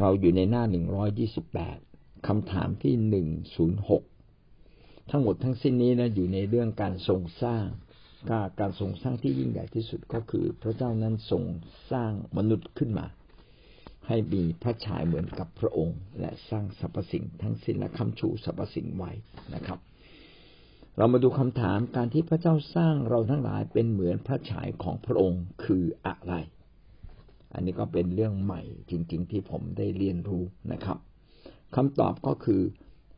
เราอยู่ในหน้าหนึ่งร้อยยี่สิบแปดคำถามที่หนึ่งศูนย์หกทั้งหมดทั้งสิ้นนี้นะอยู่ในเรื่องการทรงสร้างการทรงสร้างที่ยิ่งใหญ่ที่สุดก็คือ พระเจ้านั้นทรงสร้างมนุษย์ขึ้นมา ให้มีพระฉายเหมือนกับพระองค์ และสร้างสรรพสิ่งทั้งสิ้นและคำชูสรรพสิ่งไว้นะครับ เรามาดูคำถามการที่พระเจ้าสร้างเราทั้งหลายเป็นเหมือนพระฉายของพระองค์คืออะไร อันนี้ก็เป็นเรื่องใหม่จริง ๆ ที่ผมได้เรียนรู้นะครับคำตอบก็คือ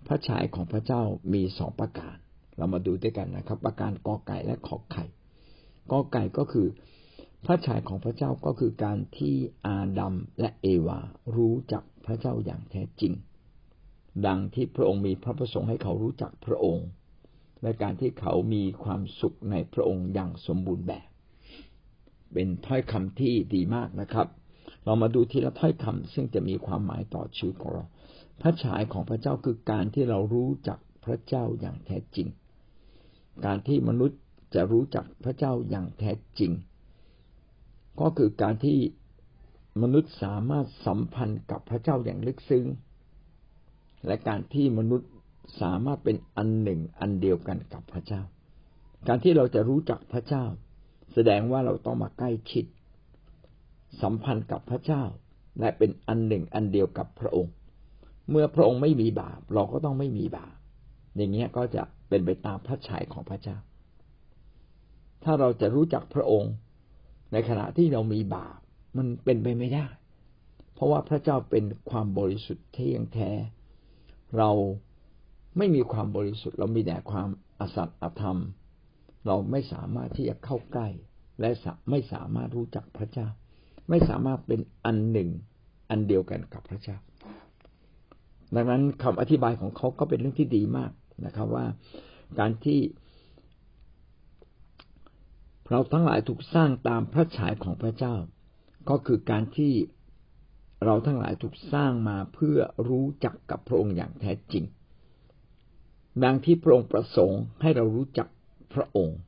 พระฉายของพระเจ้ามีสองประการ เรามาดูด้วยกันนะครับ ประการกอไก่และขอไข่กอไก่ก็คือ พระฉายของพระเจ้าก็คือการที่อาดัมและเอวารู้จักพระเจ้าอย่างแท้จริง ดังที่พระองค์มีพระประสงค์ให้เขารู้จักพระองค์ และการที่เขามีความสุขในพระองค์อย่างสมบูรณ์แบบ เป็นถ้อยคำที่ดีมากนะครับ เรามาดูทีละถ้อยคำซึ่งจะมีความหมายต่อชีวิตของเรา พระฉายของพระเจ้าคือการที่เรารู้จักพระเจ้าอย่างแท้จริง การที่มนุษย์จะรู้จักพระเจ้าอย่างแท้จริง ก็คือการที่มนุษย์สามารถสัมพันธ์กับพระเจ้าอย่างลึกซึ้ง และการที่มนุษย์สามารถเป็นอันหนึ่งอันเดียวกันกับพระเจ้า การที่เราจะรู้จักพระเจ้า แสดงว่าเราต้องมาใกล้ชิด สัมพันธ์กับพระเจ้า และเป็นอันหนึ่งอันเดียวกับพระองค์ เมื่อพระองค์ไม่มีบาป เราก็ต้องไม่มีบาป อย่างเงี้ยก็จะเป็นไปตามพระชัยของพระเจ้า ถ้าเราจะรู้จักพระองค์ ในขณะที่เรามีบาปมันเป็นไปไม่ได้ เพราะว่าพระเจ้าเป็นความบริสุทธิ์ที่ยงแท้ เราไม่มีความบริสุทธิ์ เรามีแต่ความอสัตย์อธรรม เราไม่สามารถที่จะเข้าใกล้ และไม่สามารถรู้จักพระเจ้า ไม่สามารถเป็นอันหนึ่งอันเดียวกันกับพระเจ้า ดังนั้นคำอธิบายของเขาก็เป็นเรื่องที่ดีมากนะครับว่าการที่เราทั้งหลายถูกสร้างตามพระฉายของพระเจ้า ก็คือการที่เราทั้งหลายถูกสร้างมาเพื่อรู้จักกับพระองค์อย่างแท้จริง ดังที่พระองค์ประสงค์ให้เรารู้จัก พระองค์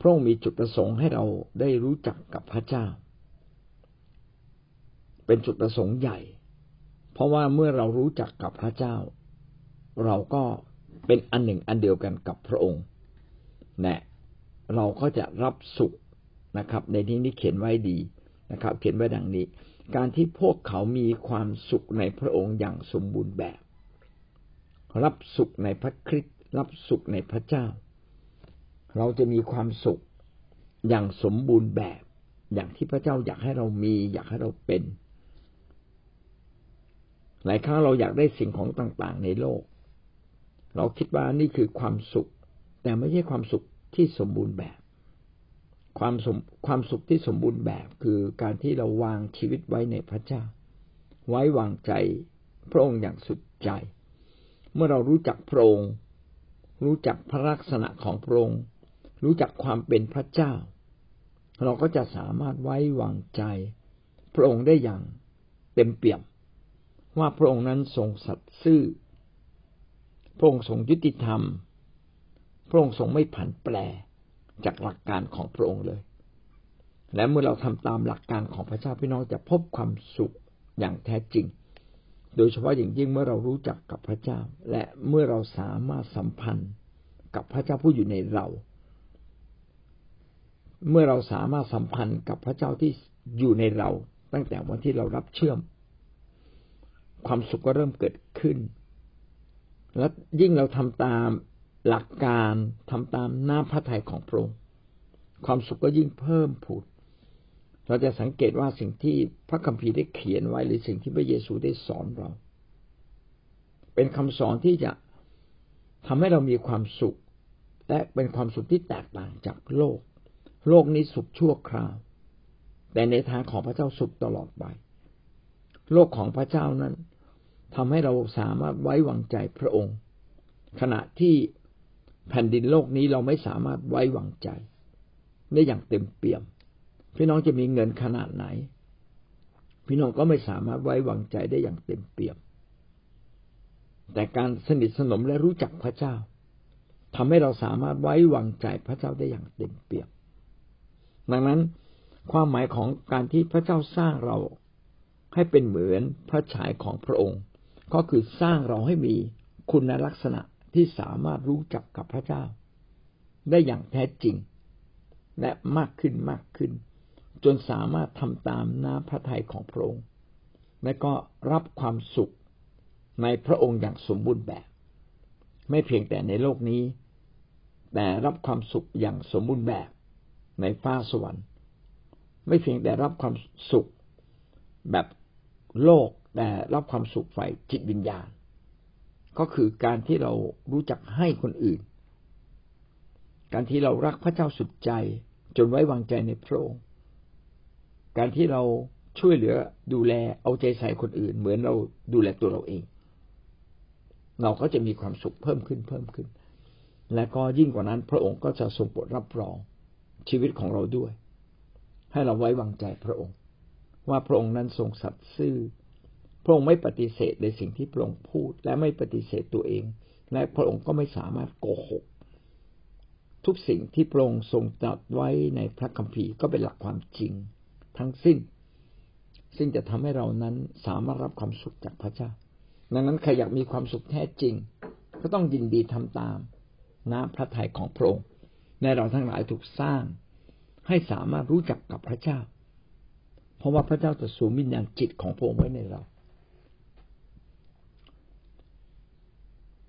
พระองค์มีจุดประสงค์ให้เราได้รู้จักกับพระเจ้า เป็นจุดประสงค์ใหญ่ เพราะว่าเมื่อเรารู้จักกับพระเจ้า เราก็เป็นอันหนึ่งอันเดียวกันกับพระองค์นะเราก็จะรับสุขนะครับ ในที่นี้เขียนไว้ดีนะครับ เขียนไว้ดังนี้ การที่พวกเขามีความสุขในพระองค์อย่างสมบูรณ์แบบ รับสุขในพระคริสต์ รับสุขในพระเจ้า เราจะมีความสุขอย่างสมบูรณ์แบบ อย่างที่พระเจ้าอยากให้เรามี อยากให้เราเป็น หลายครั้งเราอยากได้สิ่งของต่างๆ ในโลก เราคิดว่านี่คือความสุข แต่ไม่ใช่ความสุขที่สมบูรณ์แบบ ความสมความสุขที่สมบูรณ์แบบคือการที่เราวางชีวิตไว้ในพระเจ้า ไว้วางใจพระองค์อย่างสุดใจ เมื่อเรารู้จักพระองค์ รู้จักพระลักษณะของพระองค์ รู้จักความเป็นพระเจ้า เราก็จะสามารถไว้วางใจ พระองค์ได้อย่างเต็มเปี่ยม ว่าพระองค์นั้นทรงสัตย์ซื่อ พระองค์ทรงยุติธรรม พระองค์ทรงไม่ผันแปรจากหลักการของพระองค์เลย และเมื่อเราทำตามหลักการของพระเจ้าพี่น้องจะพบความสุขอย่างแท้จริง โดยเฉพาะอย่างยิ่งเมื่อเรารู้จักกับพระเจ้า และเมื่อเราสามารถสัมพันธ์กับพระเจ้าผู้อยู่ในเรา เมื่อเราสามารถสัมพันธ์กับพระเจ้าที่อยู่ในเรา ตั้งแต่วันที่เรารับเชื่อม ความสุขก็เริ่มเกิดขึ้น และยิ่งเราทำตามหลักการทำตามหน้าพระทัยของพระองค์ความสุขก็ยิ่งเพิ่มผุด เราจะสังเกตว่าสิ่งที่พระคัมภีร์ได้เขียนไว้หรือสิ่งที่พระเยซูได้สอนเรา เป็นคำสอนที่จะทำให้เรามีความสุข และเป็นความสุขที่แตกต่างจากโลก โลกนี้สุขชั่วคราว แต่ในทางของพระเจ้าสุขตลอดไปโลกของพระเจ้านั้นทำให้เราสามารถไว้วางใจพระองค์ ขณะที่แผ่นดินโลกนี้เราไม่สามารถไว้วางใจได้อย่างเต็มเปี่ยม พี่น้องจะมีเงินขนาดไหน พี่น้องก็ไม่สามารถไว้วางใจได้อย่างเต็มเปี่ยม แต่การสนิทสนมและรู้จักพระเจ้าทำให้เราสามารถไว้วางใจพระเจ้าได้อย่างเต็มเปี่ยม ดังนั้นความหมายของการที่พระเจ้าสร้างเราให้เป็นเหมือนพระฉายของพระองค์ ก็คือสร้างเราให้มีคุณลักษณะที่สามารถรู้จักกับพระเจ้า ได้อย่างแท้จริง และมากขึ้นมากขึ้น จนสามารถทำตามน้ำพระทัยของพระองค์ และก็รับความสุขในพระองค์อย่างสมบูรณ์แบบ ไม่เพียงแต่ในโลกนี้ แต่รับความสุขอย่างสมบูรณ์แบบในฟ้าสวรรค์ ไม่เพียงแต่รับความสุขแบบโลกแต่รับความสุขฝ่ายจิตวิญญาณ ก็คือการที่เรารู้จักให้คนอื่น การที่เรารักพระเจ้าสุดใจจนไว้วางใจในพระองค์ การที่เราช่วยเหลือดูแลเอาใจใส่คนอื่น เหมือนเราดูแลตัวเราเอง เราก็จะมีความสุขเพิ่มขึ้นเพิ่มขึ้น และก็ยิ่งกว่านั้น พระองค์ก็จะทรงโปรดรับรองชีวิตของเราด้วย ให้เราไว้วางใจพระองค์ ว่าพระองค์นั้นทรงสัตย์ซื่อ พระองค์ไม่ปฏิเสธในสิ่งที่พระองค์พูด และไม่ปฏิเสธตัวเอง และพระองค์ก็ไม่สามารถโกหก ทุกสิ่งที่พระองค์ทรงตรัสไว้ในพระคัมภีร์ก็เป็นหลักความจริง ทั้งสิ้น ซึ่งจะทำให้เรานั้นสามารถรับความสุขจากพระเจ้า ดังนั้นใครอยากมีความสุขแท้จริง ก็ต้องยินดีทำตามน้ำพระทัยของพระองค์ในเราทั้งหลายถูกสร้าง ให้สามารถรู้จักกับพระเจ้า เพราะว่าพระเจ้าจะสูงวิญญาณจิตของพระองค์ไว้ในเรา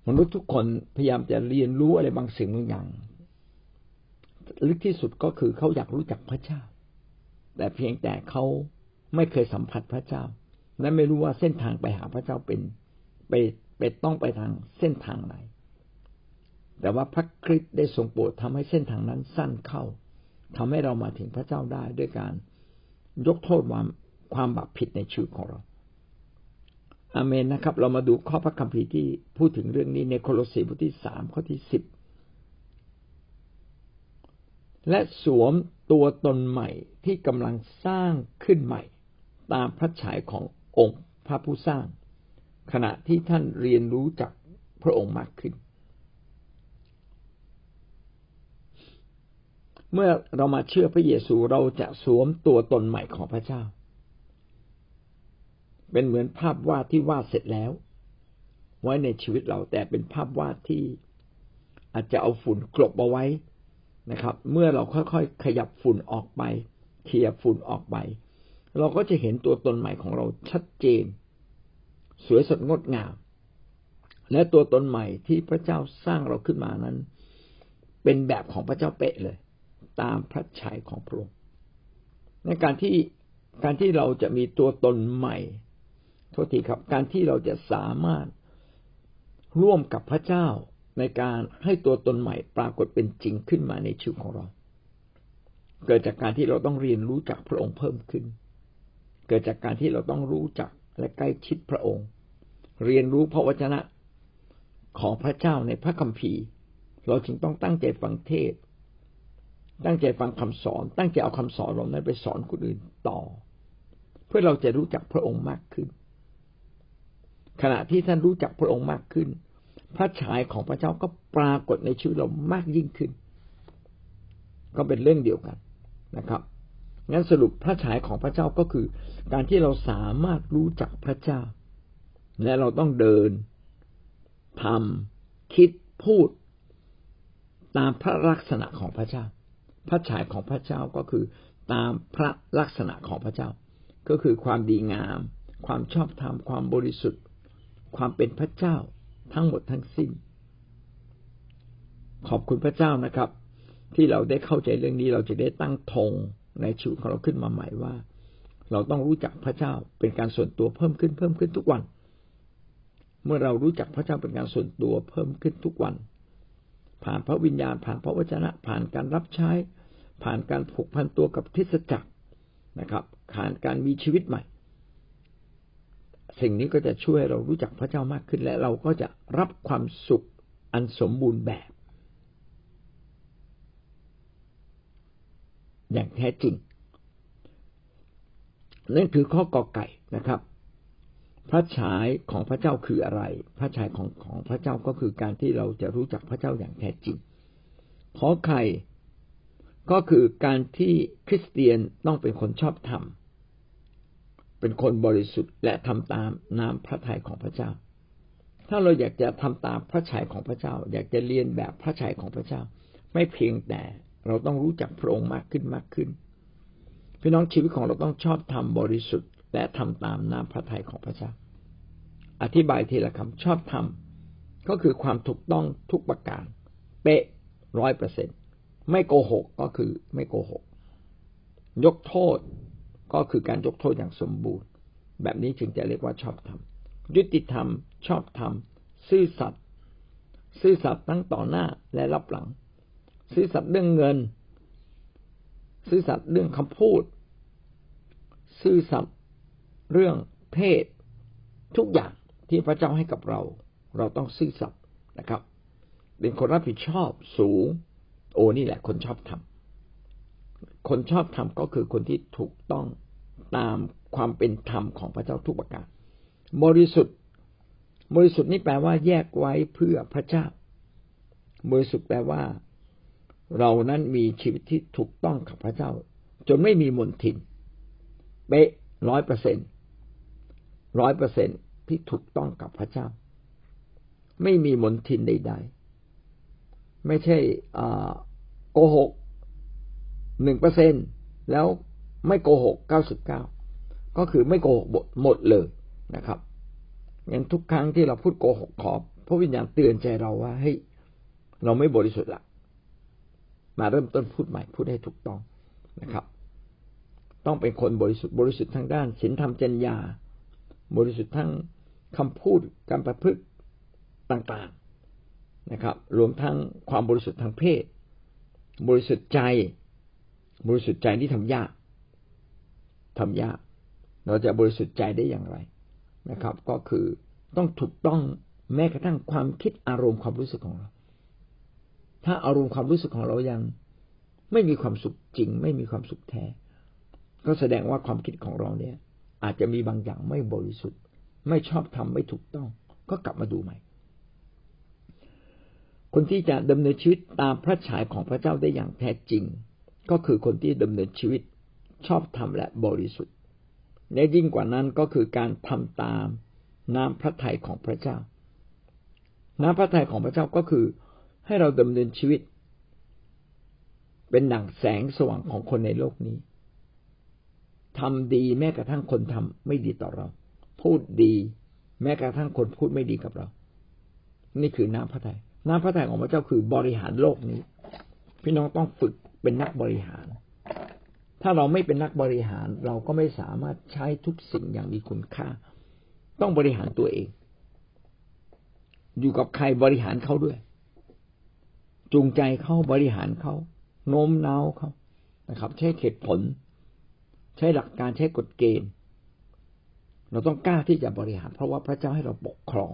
มนุษย์ทุกคนพยายามจะเรียนรู้อะไรบางสิ่งบางอย่าง ลึกที่สุดก็คือเขาอยากรู้จักพระเจ้า แต่เพียงแต่เขาไม่เคยสัมผัสพระเจ้า และไม่รู้ว่าเส้นทางไปหาพระเจ้าเป็นไปไปต้องไปทางเส้นทางไหน แต่ว่าพระคริสต์ได้ทรงโปรดทำให้เส้นทางนั้นสั้นเข้าทำให้เรามาถึงพระเจ้าได้ด้วยการยกโทษความความบาปผิดในชีวิตของเราอาเมนนะครับ เรามาดูข้อพระคัมภีร์ที่พูดถึงเรื่องนี้ในโคโลสีบทที่สามข้อที่สิบ และสวมตัวตนใหม่ที่กำลังสร้างขึ้นใหม่ ตามพระฉายขององค์พระผู้สร้าง ขณะที่ท่านเรียนรู้จักพระองค์มากขึ้น เมื่อเรามาเชื่อพระเยซูเราจะสวมตัวตนใหม่ของพระเจ้า เป็นเหมือนภาพวาดที่วาดเสร็จแล้ว ไว้ในชีวิตเราแต่เป็นภาพวาดที่อาจจะเอาฝุ่นกลบเอาไว้ นะครับ เมื่อเราค่อยๆ ขยับฝุ่นออกไปเคลียฝุ่นออกไป เราก็จะเห็นตัวตนใหม่ของเราชัดเจน สวยสดงดงาม และตัวตนใหม่ที่พระเจ้าสร้างเราขึ้นมานั้น เป็นแบบของพระเจ้าเป๊ะเลย ตามพระชัยของพระองค์ในการที่การที่เราจะมีตัวตนใหม่โทษทีครับ การที่เราจะสามารถร่วมกับพระเจ้า ในการให้ตัวตนใหม่ปรากฏเป็นจริงขึ้นมาในชีวิตของเรา เกิดจากการที่เราต้องเรียนรู้จักพระองค์เพิ่มขึ้น เกิดจากการที่เราต้องรู้จักและใกล้ชิดพระองค์ เรียนรู้พระวจนะของพระเจ้าในพระคัมภีร์ เราจึงต้องตั้งใจฟังเทศ ตั้งใจฟังคำสอน ตั้งใจเอาคำสอนเรานั้นไปสอนคนอื่นต่อ เพื่อเราจะรู้จักพระองค์มากขึ้น ขณะที่ท่านรู้จักพระองค์มากขึ้น พระฉายของพระเจ้าก็ปรากฏในชีวิตเรามากยิ่งขึ้น ก็เป็นเรื่องเดียวกันนะครับงั้นสรุปพระฉายของพระเจ้าก็คือ การที่เราสามารถรู้จักพระเจ้า และเราต้องเดินทำคิดพูด ตามพระลักษณะของพระเจ้า พระฉายของพระเจ้าก็คือ ตามพระลักษณะของพระเจ้า ก็คือความดีงาม ความชอบธรรมความบริสุทธิ์ ความเป็นพระเจ้า ทั้งหมดทั้งสิ้น ขอบคุณพระเจ้านะครับ ที่เราได้เข้าใจเรื่องนี้เราจะได้ตั้งธงในชีวิตของเราขึ้นมาใหม่ว่า เราต้องรู้จักพระเจ้าเป็นการส่วนตัวเพิ่มขึ้นเพิ่มขึ้นทุกวัน เมื่อเรารู้จักพระเจ้าเป็นการส่วนตัวเพิ่มขึ้นทุกวัน ผ่านพระวิญญาณ ผ่านพระวจนะ ผ่านการรับใช้ ผ่านการผูกพันตัวกับทิศจักรนะครับผ่านการมีชีวิตใหม่ สิ่งนี้ก็จะช่วยเรารู้จักพระเจ้ามากขึ้นและเราก็จะรับความสุขอันสมบูรณ์แบบ อย่างแท้จริง นั่นคือข้อกอไก่นะครับ พระฉายของพระเจ้าคืออะไร พระฉายของของพระเจ้าก็คือการที่เราจะรู้จักพระเจ้าอย่างแท้จริง ขอไข่ก็คือการที่คริสเตียนต้องเป็นคนชอบธรรม เป็นคนบริสุทธิ์และทำตามน้ำพระทัยของพระเจ้า ถ้าเราอยากจะทำตามพระชัยของพระเจ้า อยากจะเรียนแบบพระชัยของพระเจ้า ไม่เพียงแต่เราต้องรู้จักพระองค์มากขึ้นมากขึ้นพี่น้องชีวิตของเราต้องชอบทำบริสุทธิ์ และทำตามน้ำพระทัยของพระเจ้า อธิบายทีละคำชอบทำก็คือความถูกต้องทุกประการเป๊ะร้อยเปอร์เซ็นไม่โกหกก็คือไม่โกหก ยกโทษ ก็คือการยกโทษอย่างสมบูรณ์ แบบนี้จึงจะเรียกว่าชอบธรรมยุติธรรม ชอบธรรม ซื่อสัตย์ซื่อสัตย์ทั้งต่อหน้าและรับหลัง ซื่อสัตย์เรื่องเงิน ซื่อสัตย์เรื่องคำพูด ซื่อสัตย์เรื่องเพศ ทุกอย่างที่พระเจ้าให้กับเรา เราต้องซื่อสัตย์นะครับ เป็นคนรับผิดชอบสูง โอ้นี่แหละคนชอบทำ คนชอบทำก็คือคนที่ถูกต้องตามความเป็นธรรมของพระเจ้าทุกประการบริสุทธิ์ บริสุทธิ์นี่แปลว่าแยกไว้เพื่อพระเจ้า บริสุทธิ์แปลว่า เรานั้นมีชีวิตที่ถูกต้องกับพระเจ้า จนไม่มีมนทินเป๊ะร้อยเปอร์เซ็นร้อยเปอร์เซ็นที่ถูกต้องกับพระเจ้า ไม่มีมนทินใด ๆ ไม่ใช่โกหก หนึ่งเปอร์เซ็นแล้วไม่โกหกเก้าสิบเก้าก็คือไม่โกหกหมดเลยนะครับงั้นทุกครั้งที่เราพูดโกหกขอพระวิญญาณเตือนใจเราว่าเฮ้ยเราไม่บริสุทธิ์ละมาเริ่มต้นพูดใหม่พูดให้ถูกต้องนะครับ ต้องเป็นคนบริสุทธิ์บริสุทธิ์ทางด้านศีลธรรมจริยา บริสุทธิ์ทั้งคำพูดการประพฤติต่างๆนะครับ รวมทั้งความบริสุทธิ์ทางเพศ บริสุทธิ์ใจ บริสุทธิ์ใจที่ทำยากทำยาก เราจะบริสุทธิ์ใจได้อย่างไรนะครับ ก็คือต้องถูกต้องแม้กระทั่งความคิดอารมณ์ความรู้สึกของเรา ถ้าอารมณ์ความรู้สึกของเรายัง ไม่มีความสุขจริง ไม่มีความสุขแท้ ก็แสดงว่าความคิดของเราเนี่ย อาจจะมีบางอย่างไม่บริสุทธิ์ ไม่ชอบทำไม่ถูกต้อง ก็กลับมาดูใหม่ คนที่จะดำเนินชีวิตตามพระฉายของพระเจ้าได้อย่างแท้จริง ก็คือคนที่ดำเนินชีวิตชอบธรรมและบริสุทธิ์และยิ่งกว่านั้นก็คือการทำตามน้ำพระทัยของพระเจ้า น้ำพระทัยของพระเจ้าก็คือให้เราดำเนินชีวิต เป็นดั่งแสงสว่างของคนในโลกนี้ทำดีแม้กระทั่งคนทำไม่ดีต่อเรา พูดดี แม้กระทั่งคนพูดไม่ดีกับเรา นี่คือน้ำพระทัยน้ำพระทัยของพระเจ้าคือบริหารโลกนี้ พี่น้องต้องฝึก เป็นนักบริหาร ถ้าเราไม่เป็นนักบริหารเราก็ไม่สามารถใช้ทุกสิ่งอย่างมีคุณค่า ต้องบริหารตัวเอง อยู่กับใครบริหารเขาด้วย จูงใจเขาบริหารเขาโน้มน้าวเขานะครับ ใช้เหตุผล ใช้หลักการใช้กฎเกณฑ์ เราต้องกล้าที่จะบริหาร เพราะว่าพระเจ้าให้เราปกครอง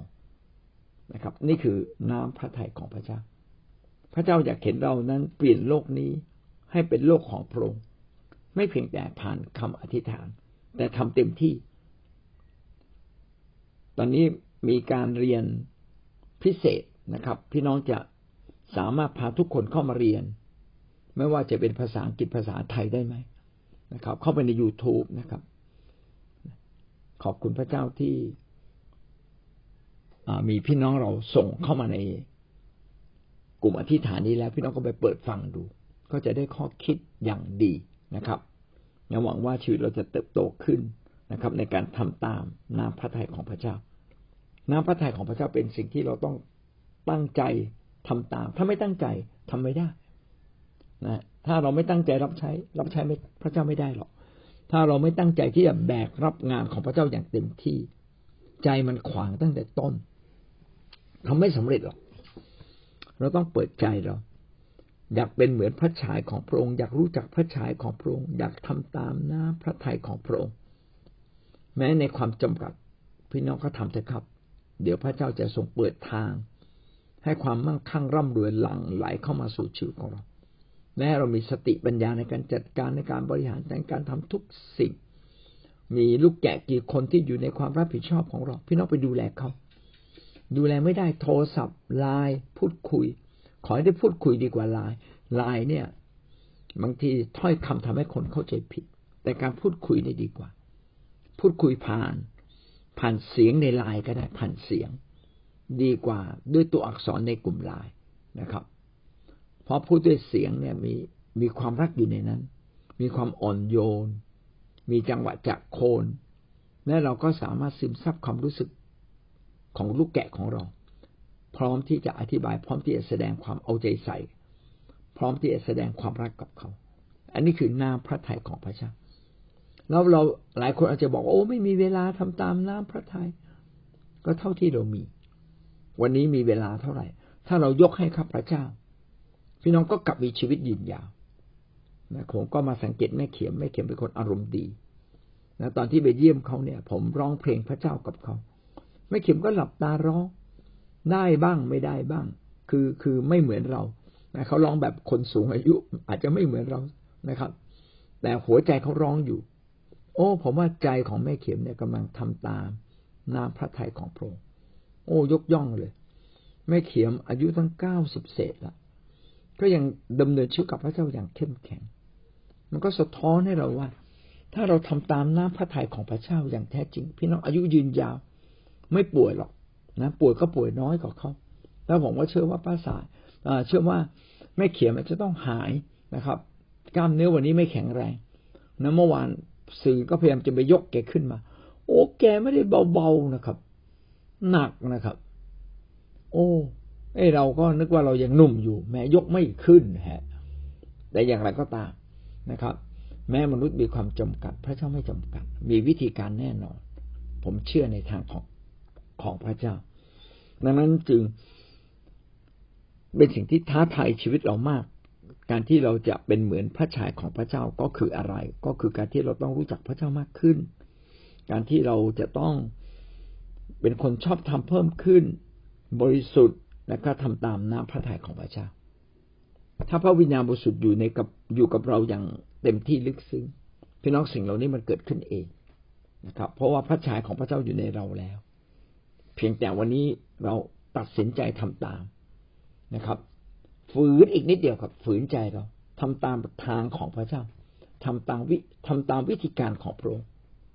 นะครับ นี่คือน้ำพระทัยของพระเจ้า พระเจ้าอยากเห็นเรานั้นเปลี่ยนโลกนี้ ให้เป็นโลกของพระองค์ไม่เพียงแต่ผ่านคำอธิษฐาน แต่ทำเต็มที่ ตอนนี้มีการเรียนพิเศษนะครับ พี่น้องจะสามารถพาทุกคนเข้ามาเรียน ไม่ว่าจะเป็นภาษาอังกฤษภาษาไทยได้ไหมนะครับ เข้าไปใน YouTube นะครับ ขอบคุณพระเจ้าที่มีพี่น้องเราส่งเข้ามาในกลุ่มอธิษฐานนี้แล้ว พี่น้องก็ไปเปิดฟังดู ก็จะได้ข้อคิดอย่างดีนะครับหวังว่าชีวิตเราจะเติบโตขึ้นนะครับ ในการทำตามน้ำพระทัยของพระเจ้า น้ำพระทัยของพระเจ้าเป็นสิ่งที่เราต้องตั้งใจทำตาม ถ้าไม่ตั้งใจทำไม่ได้นะถ้าเราไม่ตั้งใจรับใช้ รับใช้ไม่พระเจ้าไม่ได้หรอก ถ้าเราไม่ตั้งใจที่จะแบกรับงานของพระเจ้าอย่างเต็มที่ ใจมันขวางตั้งแต่ต้นทำไม่สำเร็จหรอก เราต้องเปิดใจเรา อยากเป็นเหมือนพระฉายของพระองค์ อยากรู้จักพระฉายของพระองค์ อยากทำตามหน้าพระทัยของพระองค์ แม้ในความจำกัดพี่น้องก็ทำเถอะครับ เดี๋ยวพระเจ้าจะทรงเปิดทาง ให้ความมั่งคั่งร่ำรวยหลั่งไหลเข้ามาสู่ชีวิตของเราแม้เรามีสติปัญญาในการจัดการในการบริหารในการทำทุกสิ่ง มีลูกแกะกี่คนที่อยู่ในความรับผิดชอบของเรา พี่น้องไปดูแลเขา ดูแลไม่ได้โทรศัพท์ไลน์พูดคุย ขอให้ได้พูดคุยดีกว่าไลน์ไลน์เนี่ย บางทีถ้อยคำทำให้คนเข้าใจผิด แต่การพูดคุยนี่ดีกว่า พูดคุยผ่าน ผ่านเสียงในไลน์ก็ได้ผ่านเสียง ดีกว่าด้วยตัวอักษรในกลุ่มไลน์นะครับ เพราะพูดด้วยเสียงเนี่ยมีมีความรักอยู่ในนั้น มีความอ่อนโยน มีจังหวะจากโคน และเราก็สามารถซึมซับความรู้สึกของลูกแกะของเรา พร้อมที่จะอธิบาย พร้อมที่จะแสดงความเอาใจใส่ พร้อมที่จะแสดงความรักกับเขา อันนี้คือน้ำพระทัยของพระเจ้าแล้วเราหลายคนอาจจะบอกโอ้ไม่มีเวลาทำตามน้ำพระทยัยก็เท่าที่เรามี วันนี้มีเวลาเท่าไหร่ ถ้าเรายกให้ข้าพระเจ้า พี่น้องก็กลับมีชีวิตยืนยาวนะผมก็มาสังเกตแม่เขียมแม่เขียมเป็นคนอารมณ์ดีนะตอนที่ไปเยี่ยมเขาเนี่ย ผมร้องเพลงพระเจ้ากับเขาแม่เขียมก็หลับตาร้อง ได้บ้างไม่ได้บ้าง คือคือไม่เหมือนเรานะเขาร้องแบบคนสูงอายุ อาจจะไม่เหมือนเรานะครับ แต่หัวใจเขาร้องอยู่ โอ้ ผมว่าใจของแม่เข็มเนี่ยกำลังทำตามน้ำพระทัยของพระองค์โอ้ยกย่องเลย แม่เขียมอายุตั้งเก้าสิบเศษล้วก็ยังดำเนินชีวิตกับพระเจ้าอย่างเข้มแข็ง มันก็สะท้อนให้เราว่า ถ้าเราทำตามน้ำพระทัยของพระเจ้าอย่างแท้จริง พี่น้องอายุยืนยาว ไม่ป่วยหรอก นะป่วยก็ป่วยน้อยกว่าเขาแล้วผมก็เชื่อว่าป้าสายเชื่อว่าแม่เขียมันจะต้องหายนะครับ กล้ามเนื้อวันนี้ไม่แข็งแรงนะเมื่อวานสื่อก็พยายามจะไปยกแกขึ้นมา โอ้แกไม่ได้เบาๆนะครับ หนักนะครับ โอ้ไอเราก็นึกว่าเรายังหนุ่มอยู่ แม้ยกไม่ขึ้นฮะ แต่อย่างไรก็ตามนะครับ แม้มนุษย์มีความจำกัด พระเจ้าไม่จำกัด มีวิธีการแน่นอน ผมเชื่อในทางของ ของพระเจ้า ดังนั้นจึงเป็นสิ่งที่ท้าทายชีวิตเรามาก การที่เราจะเป็นเหมือนพระชายของพระเจ้าก็คืออะไร ก็คือการที่เราต้องรู้จักพระเจ้ามากขึ้น การที่เราจะต้องเป็นคนชอบทำเพิ่มขึ้น บริสุทธิ์และก็ทำตามน้ำพระทัยของพระเจ้า ถ้าพระวิญญาณบริสุทธิ์อยู่ในกับอยู่กับเราอย่างเต็มที่ลึกซึ้งพี่น้องสิ่งเหล่านี้มันเกิดขึ้นเองนะครับ เพราะว่าพระชายของพระเจ้าอยู่ในเราแล้ว เพียงแต่วันนี้เราตัดสินใจทำตามนะครับ ฝืนอีกนิดเดียวครับฝืนใจเราทำตามทางของพระเจ้าทำตามวิทำตามวิธีการของพระองค์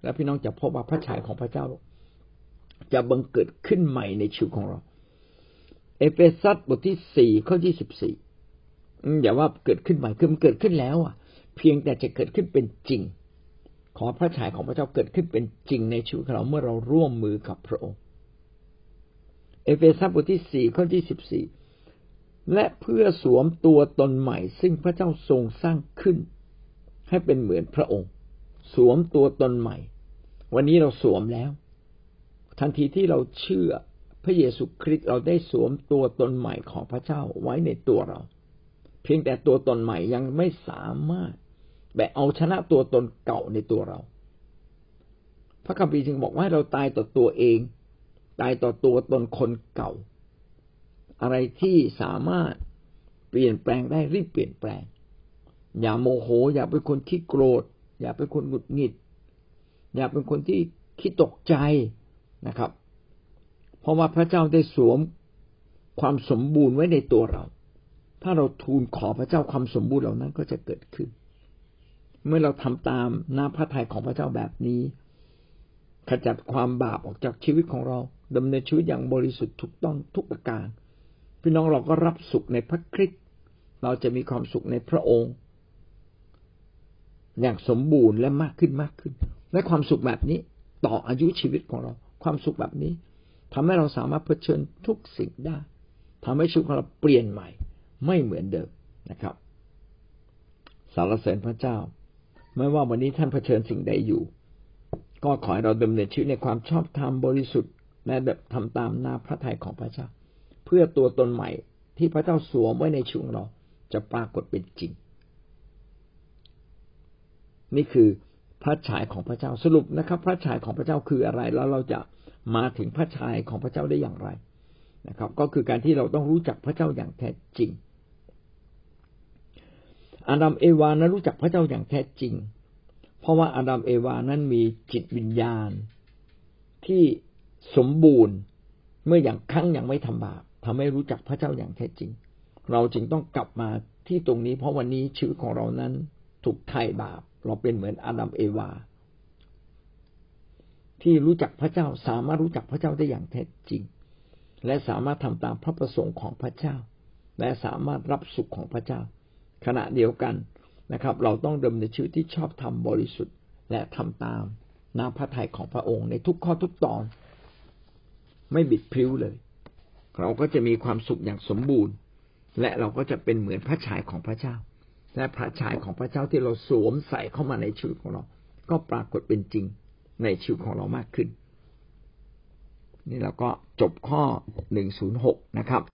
แล้วพี่น้องจะพบว่าพระฉายของพระเจ้า จะบังเกิดขึ้นใหม่ในชีวิตของเรา เอเฟซัสบทที่สี่ข้อยี่สิบสี่อย่าว่าเกิดขึ้นใหม่คือมันเกิดขึ้นแล้วอะ เพียงแต่จะเกิดขึ้นเป็นจริง ขอพระฉายของพระเจ้าเกิดขึ้นเป็นจริงในชีวิตของเราเมื่อเราร่วมมือกับพระองค์ เอเฟซัสบทที่สี่ข้อยี่สิบสี่และเพื่อสวมตัวตนใหม่ ซึ่งพระเจ้าทรงสร้างขึ้น ให้เป็นเหมือนพระองค์ สวมตัวตนใหม่ วันนี้เราสวมแล้ว ทันทีที่เราเชื่อพระเยซูคริสต์เราได้สวมตัวตนใหม่ของพระเจ้าไว้ในตัวเรา เพียงแต่ตัวตนใหม่ยังไม่สามารถแบบเอาชนะตัวตนเก่าในตัวเรา พระคัมภีร์จึงบอกว่าเราตายต่อตัวเอง ตายต่อตัวตนคนเก่า อะไรที่สามารถเปลี่ยนแปลงได้รีบเปลี่ยนแปลง อย่าโมโห อย่าเป็นคนที่โกรธ อย่าเป็นคนหงุดหงิด อย่าเป็นคนที่คิดตกใจนะครับ เพราะว่าพระเจ้าได้สวมความสมบูรณ์ไว้ในตัวเรา ถ้าเราทูลขอพระเจ้าความสมบูรณ์เหล่านั้นก็จะเกิดขึ้น เมื่อเราทำตามน้ำพระทัยของพระเจ้าแบบนี้ ขจัดความบาปออกจากชีวิตของเราดำเนินชีวิตอย่างบริสุทธิ์ถูกต้องทุกประการ พี่น้องเราก็รับสุขในพระคริสต์เราจะมีความสุขในพระองค์ อย่างสมบูรณ์และมากขึ้นมากขึ้นและความสุขแบบนี้ต่ออายุชีวิตของเรา ความสุขแบบนี้ทำให้เราสามารถเผชิญทุกสิ่งได้ทำให้ชีวิตของเราเปลี่ยนใหม่ ไม่เหมือนเดิมนะครับสารเสริญพระเจ้า ไม่ว่าวันนี้ท่านเผชิญสิ่งใดอยู่ ก็ขอให้เราดำเนินชีวิตในความชอบธรรมบริสุทธิ์และทำตามนาพระทัยของพระเจ้า เพื่อตัวตนใหม่ที่พระเจ้าสวมไว้ในชีวิตเราจะปรากฏเป็นจริง นี่คือพระฉายของพระเจ้าสรุปนะครับ พระฉายของพระเจ้าคืออะไร แล้วเราจะมาถึงพระฉายของพระเจ้าได้อย่างไรนะครับ ก็คือการที่เราต้องรู้จักพระเจ้าอย่างแท้จริงอาดัมเอวานั้นรู้จักพระเจ้าอย่างแท้จริง เพราะว่าอาดัมเอวานั้นมีจิตวิญญาณ ที่สมบูรณ์เมื่ออย่างครั้งยังไม่ทำบาปทำให้รู้จักพระเจ้าอย่างแท้จริง เราจึงต้องกลับมาที่ตรงนี้ เพราะวันนี้ชีวิตของเรานั้นถูกไถ่บาป เราเป็นเหมือนอาดัมเอวา ที่รู้จักพระเจ้าสามารถรู้จักพระเจ้าได้อย่างแท้จริง และสามารถทำตามพระประสงค์ของพระเจ้า และสามารถรับสุขของพระเจ้า ขณะเดียวกัน นะครับ เราต้องดำเนินชีวิตที่ชอบทำบริสุทธิ์ และทำตามน้ำพระทัยของพระองค์ในทุกข้อทุกตอน ไม่บิดพริ้วเลย เราก็จะมีความสุขอย่างสมบูรณ์ และเราก็จะเป็นเหมือนพระฉายของพระเจ้า และพระฉายของพระเจ้าที่เราสวมใส่เข้ามาในชีวิตของเรา ก็ปรากฏเป็นจริงในชีวิตของเรามากขึ้น นี่เราก็จบข้อหนึ่งศูนย์หกนะครับ